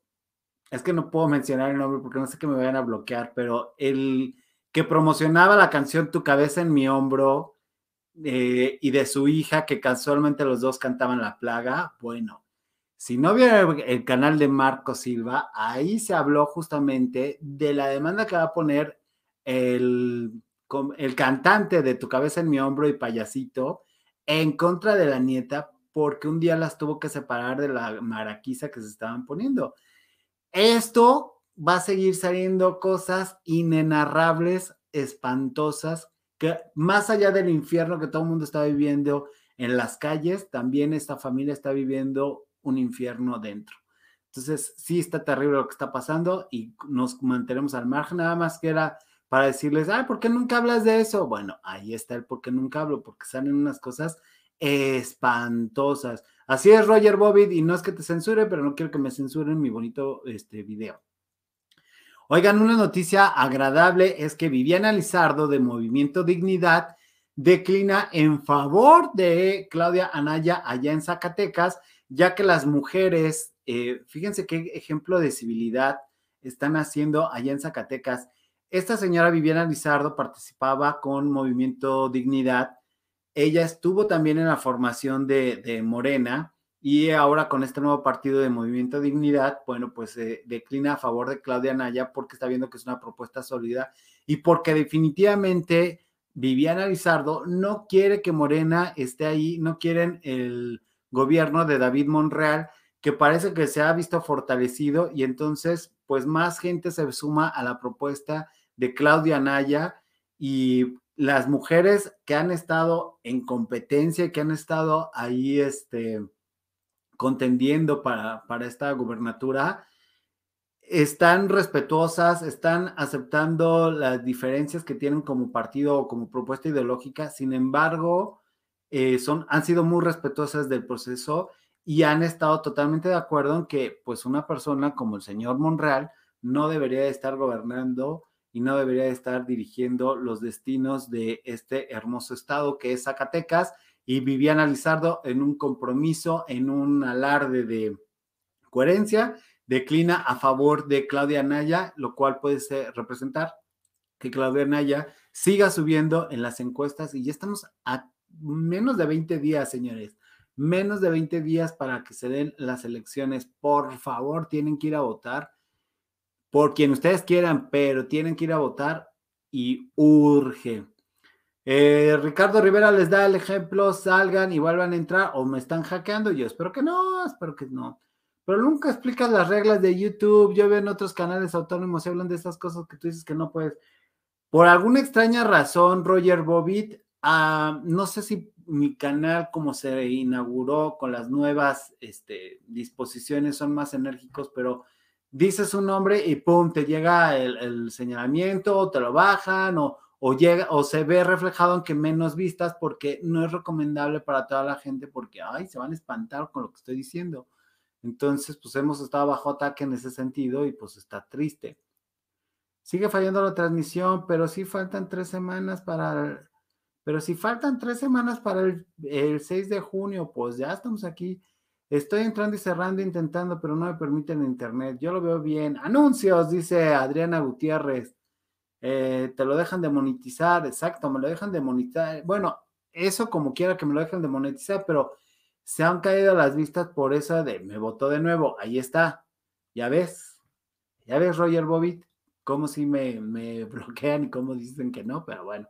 es que no puedo mencionar el nombre porque no sé que me vayan a bloquear, pero el que promocionaba la canción Tu cabeza en mi hombro eh, y de su hija, que casualmente los dos cantaban La Plaga, bueno, si no vieron el canal de Marco Silva, ahí se habló justamente de la demanda que va a poner el, el cantante de Tu cabeza en mi hombro y payasito en contra de la nieta porque un día las tuvo que separar de la maraquiza que se estaban poniendo. Esto va a seguir saliendo cosas inenarrables, espantosas, que más allá del infierno que todo el mundo está viviendo en las calles, también esta familia está viviendo un infierno dentro. Entonces, sí está terrible lo que está pasando y nos mantenemos al margen, nada más que era para decirles, ay, ¿por qué nunca hablas de eso? Bueno, ahí está el por qué nunca hablo, porque salen unas cosas espantosas. Así es, Roger Bobbitt, y no es que te censure, pero no quiero que me censuren mi bonito este, video. Oigan, una noticia agradable es que Viviana Lizardo de Movimiento Dignidad declina en favor de Claudia Anaya allá en Zacatecas, ya que las mujeres, eh, fíjense qué ejemplo de civilidad están haciendo allá en Zacatecas. Esta señora Viviana Lizardo participaba con Movimiento Dignidad. Ella estuvo también en la formación de, Morena y ahora con este nuevo partido de Movimiento Dignidad, bueno, pues eh, declina a favor de Claudia Naya porque está viendo que es una propuesta sólida y porque definitivamente Viviana Lizardo no quiere que Morena esté ahí, no quieren el gobierno de David Monreal, que parece que se ha visto fortalecido y entonces pues más gente se suma a la propuesta de Claudia Naya y las mujeres que han estado en competencia que han estado ahí este, contendiendo para, para esta gubernatura, están respetuosas, están aceptando las diferencias que tienen como partido o como propuesta ideológica, sin embargo, eh, son, han sido muy respetuosas del proceso y han estado totalmente de acuerdo en que pues una persona como el señor Monreal no debería de estar gobernando y no debería de estar dirigiendo los destinos de este hermoso estado que es Zacatecas y Viviana Lizardo en un compromiso, en un alarde de coherencia, declina a favor de Claudia Naya, lo cual puede ser, representar que Claudia Naya siga subiendo en las encuestas y ya estamos a menos de 20 días, señores. Menos de 20 días para que se den las elecciones. Por favor, tienen que ir a votar por quien ustedes quieran, pero tienen que ir a votar y urge. Eh, Ricardo Rivera les da el ejemplo, salgan y vuelvan a entrar o me están hackeando. Yo espero que no, espero que no. Pero nunca explicas las reglas de YouTube. Yo veo en otros canales autónomos y hablan de esas cosas que tú dices que no puedes. Por alguna extraña razón, Roger Bobbitt, ah, no sé si mi canal, como se inauguró con las nuevas este, disposiciones, son más enérgicos, pero dices un nombre y pum, te llega el, señalamiento, o te lo bajan, o, o, llega, o se ve reflejado en que menos vistas, porque no es recomendable para toda la gente, porque ay, se van a espantar con lo que estoy diciendo. Entonces, pues hemos estado bajo ataque en ese sentido y pues está triste. Sigue fallando la transmisión, pero sí faltan tres semanas para, pero si faltan tres semanas para el, el 6 de junio, pues ya estamos aquí. Estoy entrando y cerrando, intentando, pero no me permiten internet. Yo lo veo bien. Anuncios, dice Adriana Gutiérrez. Eh, te lo dejan de monetizar, exacto, me lo dejan de monetizar. Bueno, eso como quiera que me lo dejen de monetizar, pero se han caído las vistas por eso de me votó de nuevo. Ahí está. Ya ves. Ya ves, Roger Bobbitt, cómo si me bloquean y cómo dicen que no, pero bueno.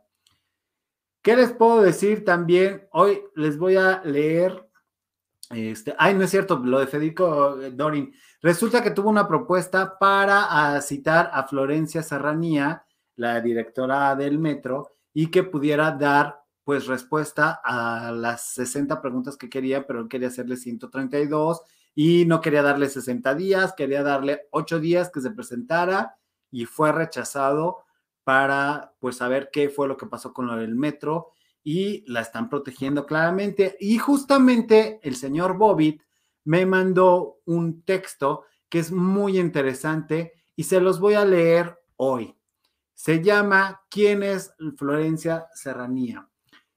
¿Qué les puedo decir también? Hoy les voy a leer este, ay, no es cierto, lo de Federico Dorin. Resulta que tuvo una propuesta para a, citar a Florencia Serranía, la directora del metro, y que pudiera dar pues respuesta a las 60 preguntas que quería, pero él quería hacerle 132 y no quería darle 60 días, quería darle 8 días que se presentara y fue rechazado para pues saber qué fue lo que pasó con lo del metro y la están protegiendo claramente. Y justamente el señor Bobbitt me mandó un texto que es muy interesante y se los voy a leer hoy. Se llama ¿Quién es Florencia Serranía?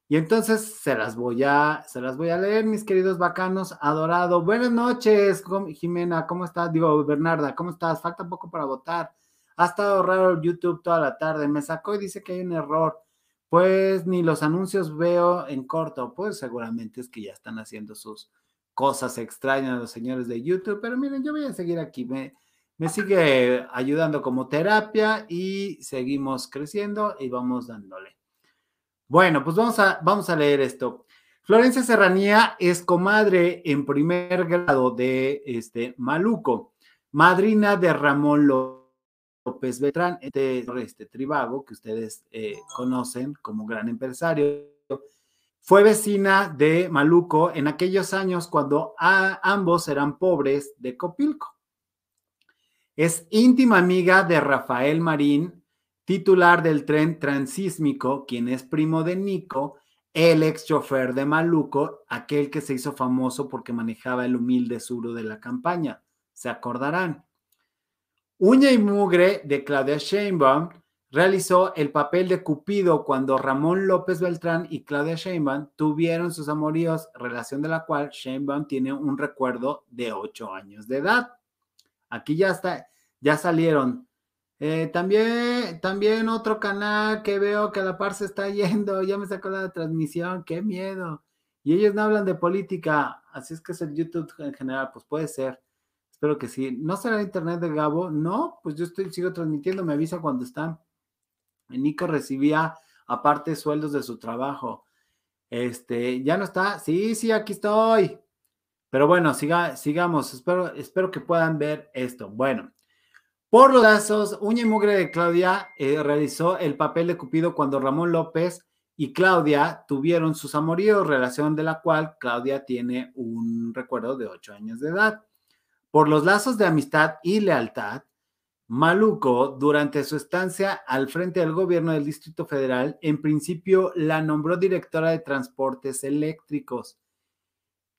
Y entonces se las voy a, se las voy a leer, mis queridos bacanos, adorado. Buenas noches, Jimena, ¿cómo estás? Digo, Bernarda, ¿cómo estás? Falta poco para votar. Ha estado raro YouTube toda la tarde. Me sacó y dice que hay un error. Pues ni los anuncios veo en corto, pues seguramente es que ya están haciendo sus cosas extrañas los señores de YouTube, pero miren, yo voy a seguir aquí, me, me sigue ayudando como terapia y seguimos creciendo y vamos dándole. Bueno, pues vamos a, vamos a leer esto. Florencia Serranía es comadre en primer grado de este Maluco, madrina de Ramón López. López Beltrán, este, este Tribago, que ustedes eh, conocen como gran empresario, fue vecina de Maluco en aquellos años cuando ambos eran pobres de Copilco. Es íntima amiga de Rafael Marín, titular del tren transísmico, quien es primo de Nico, el ex chofer de Maluco, aquel que se hizo famoso porque manejaba el humilde suro de la campaña. Se acordarán. Uña y Mugre de Claudia Sheinbaum realizó el papel de Cupido cuando Ramón López Beltrán y Claudia Sheinbaum tuvieron sus amoríos, relación de la cual Sheinbaum tiene un recuerdo de ocho años de edad. Aquí ya está, ya salieron. Eh, también, también otro canal que veo que a la par se está yendo, ya me sacó la transmisión, qué miedo. Y ellos no hablan de política, así es que es el YouTube en general, pues puede ser. Espero que sí. ¿No será internet de Gabo? No, pues yo estoy, sigo transmitiendo, me avisa cuando están. Nico recibía aparte sueldos de su trabajo. Este, ¿ya no está? Sí, sí, aquí estoy. Pero bueno, siga, sigamos. Espero, espero que puedan ver esto. Bueno, Por los lazos, uña y mugre de Claudia eh, realizó el papel de Cupido cuando Ramón López y Claudia tuvieron sus amoríos, relación de la cual Claudia tiene un recuerdo de ocho años de edad. Por los lazos de amistad y lealtad, Maluco, durante su estancia al frente del gobierno del Distrito Federal, en principio la nombró directora de transportes eléctricos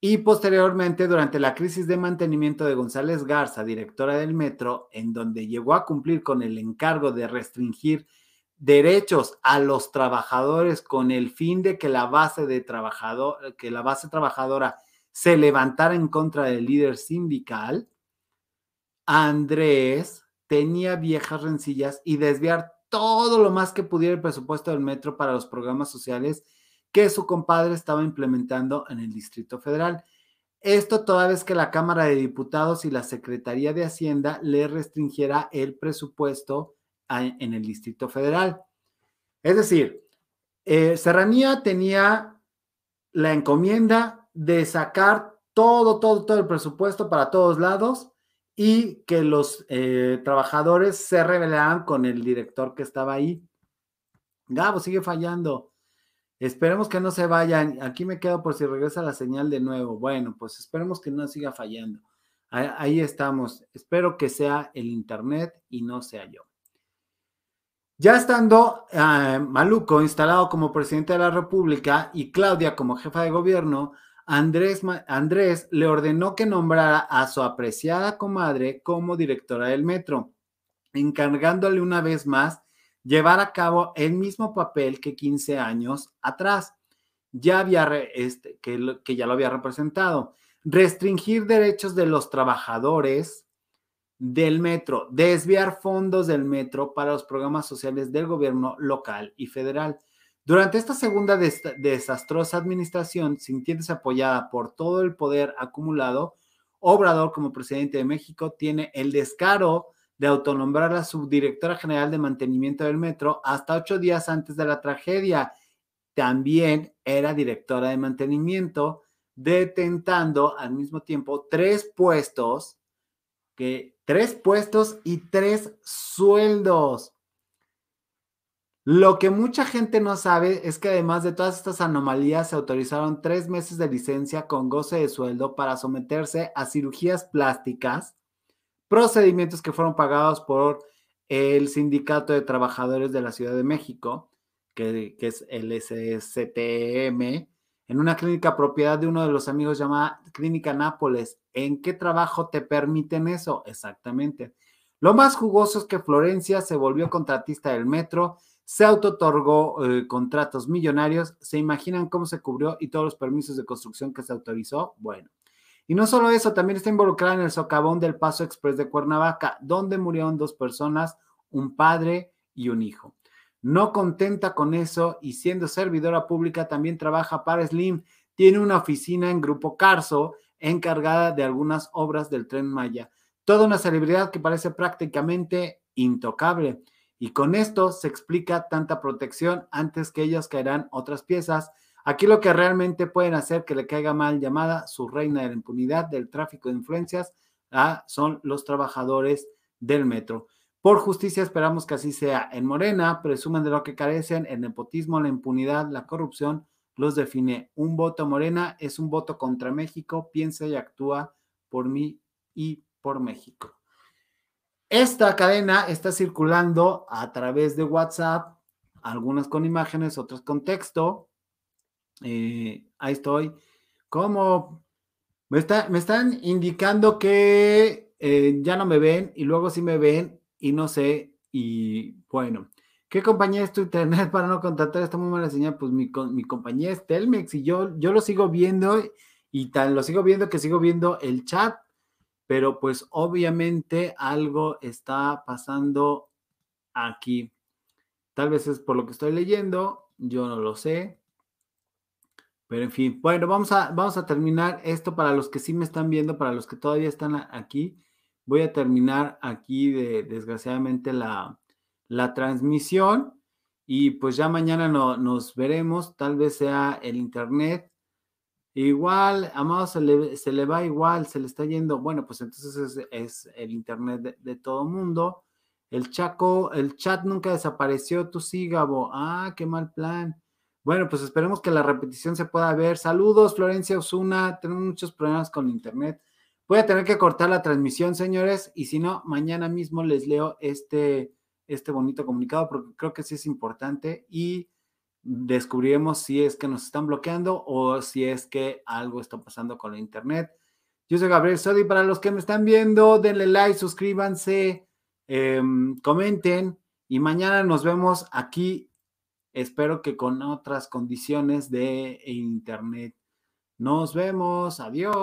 y posteriormente, durante la crisis de mantenimiento de González Garza, directora del metro, en donde llegó a cumplir con el encargo de restringir derechos a los trabajadores con el fin de que la base de trabajador, que la base trabajadora se levantara en contra del líder sindical, Andrés tenía viejas rencillas y desviar todo lo más que pudiera el presupuesto del metro para los programas sociales que su compadre estaba implementando en el Distrito Federal. Esto toda vez que la Cámara de Diputados y la Secretaría de Hacienda le restringiera el presupuesto en el Distrito Federal. Es decir, eh, Serranía tenía la encomienda de sacar todo, todo, todo el presupuesto para todos lados y que los eh, trabajadores se rebelaran con el director que estaba ahí. Gabo sigue fallando. Esperemos que no se vayan. Aquí me quedo por si regresa la señal de nuevo. Bueno, pues esperemos que no siga fallando. Ahí, estamos. Espero que sea el internet y no sea yo. Ya estando eh, Maluco instalado como presidente de la República y Claudia como jefa de gobierno, Andrés, le ordenó que nombrara a su apreciada comadre como directora del metro, encargándole una vez más llevar a cabo el mismo papel que 15 años atrás ya había este, que ya lo había representado. Restringir derechos de los trabajadores del metro, desviar fondos del metro para los programas sociales del gobierno local y federal. Durante esta segunda des- desastrosa administración, sintiéndose apoyada por todo el poder acumulado, Obrador, como presidente de México, tiene el descaro de autonombrar a subdirectora general de mantenimiento del metro hasta ocho días antes de la tragedia. También era directora de mantenimiento, detentando al mismo tiempo tres puestos, que tres puestos y tres sueldos. Lo que mucha gente no sabe es que además de todas estas anomalías se autorizaron tres meses de licencia con goce de sueldo para someterse a cirugías plásticas, procedimientos que fueron pagados por el Sindicato de Trabajadores de la Ciudad de México, que, es el SSTM, en una clínica propiedad de uno de los amigos llamada Clínica Nápoles. ¿En qué trabajo te permiten eso? Exactamente. Lo más jugoso es que Florencia se volvió contratista del metro, se autotorgó eh, contratos millonarios, se imaginan cómo se cubrió y todos los permisos de construcción que se autorizó. Bueno, y no solo eso, también está involucrada en el socavón del Paso Express de Cuernavaca, donde murieron dos personas, un padre y un hijo. No contenta con eso y siendo servidora pública también trabaja para Slim. Tiene una oficina en Grupo Carso encargada de algunas obras del tren Maya. Toda una celebridad que parece prácticamente intocable. Y con esto se explica tanta protección antes que ellas caerán otras piezas. Aquí lo que realmente pueden hacer que le caiga mal llamada su reina de la impunidad del tráfico de influencias ah, son los trabajadores del metro. Por justicia esperamos que así sea. En Morena presumen de lo que carecen, el nepotismo, la impunidad, la corrupción los define. Un voto Morena es un voto contra México, piensa y actúa por mí y por México. Esta cadena está circulando a través de WhatsApp, algunas con imágenes, otras con texto. Eh, ahí estoy. ¿Cómo? Me, está, me están indicando que eh, ya no me ven y luego sí me ven y no sé. Y bueno, ¿qué compañía es tu internet para no contratar esta muy mala señal? Pues mi, mi compañía es Telmex y yo, yo lo sigo viendo y tan lo sigo viendo que sigo viendo el chat, pero pues obviamente algo está pasando aquí. Tal vez es por lo que estoy leyendo, yo no lo sé. Pero en fin, bueno, vamos a, vamos a terminar esto para los que sí me están viendo, para los que todavía están aquí. Voy a terminar aquí de, desgraciadamente la, la transmisión y pues ya mañana no- nos veremos, tal vez sea el internet, Igual, Amado se le, se le va igual, se le está yendo. Bueno, pues entonces es, el internet de, de todo mundo. El Chaco, el chat nunca desapareció, tú sí, Gabo. Ah, qué mal plan. Bueno, pues esperemos que la repetición se pueda ver. Saludos, Florencia Osuna. Tenemos muchos problemas con internet. Voy a tener que cortar la transmisión, señores, y si no, mañana mismo les leo este, este bonito comunicado porque creo que sí es importante y descubriremos si es que nos están bloqueando o si es que algo está pasando con la internet. Yo soy Gabriel Sodi. Para los que me están viendo, denle like, suscríbanse, em, comenten y mañana nos vemos aquí. Espero que con otras condiciones de internet. Nos vemos. Adiós.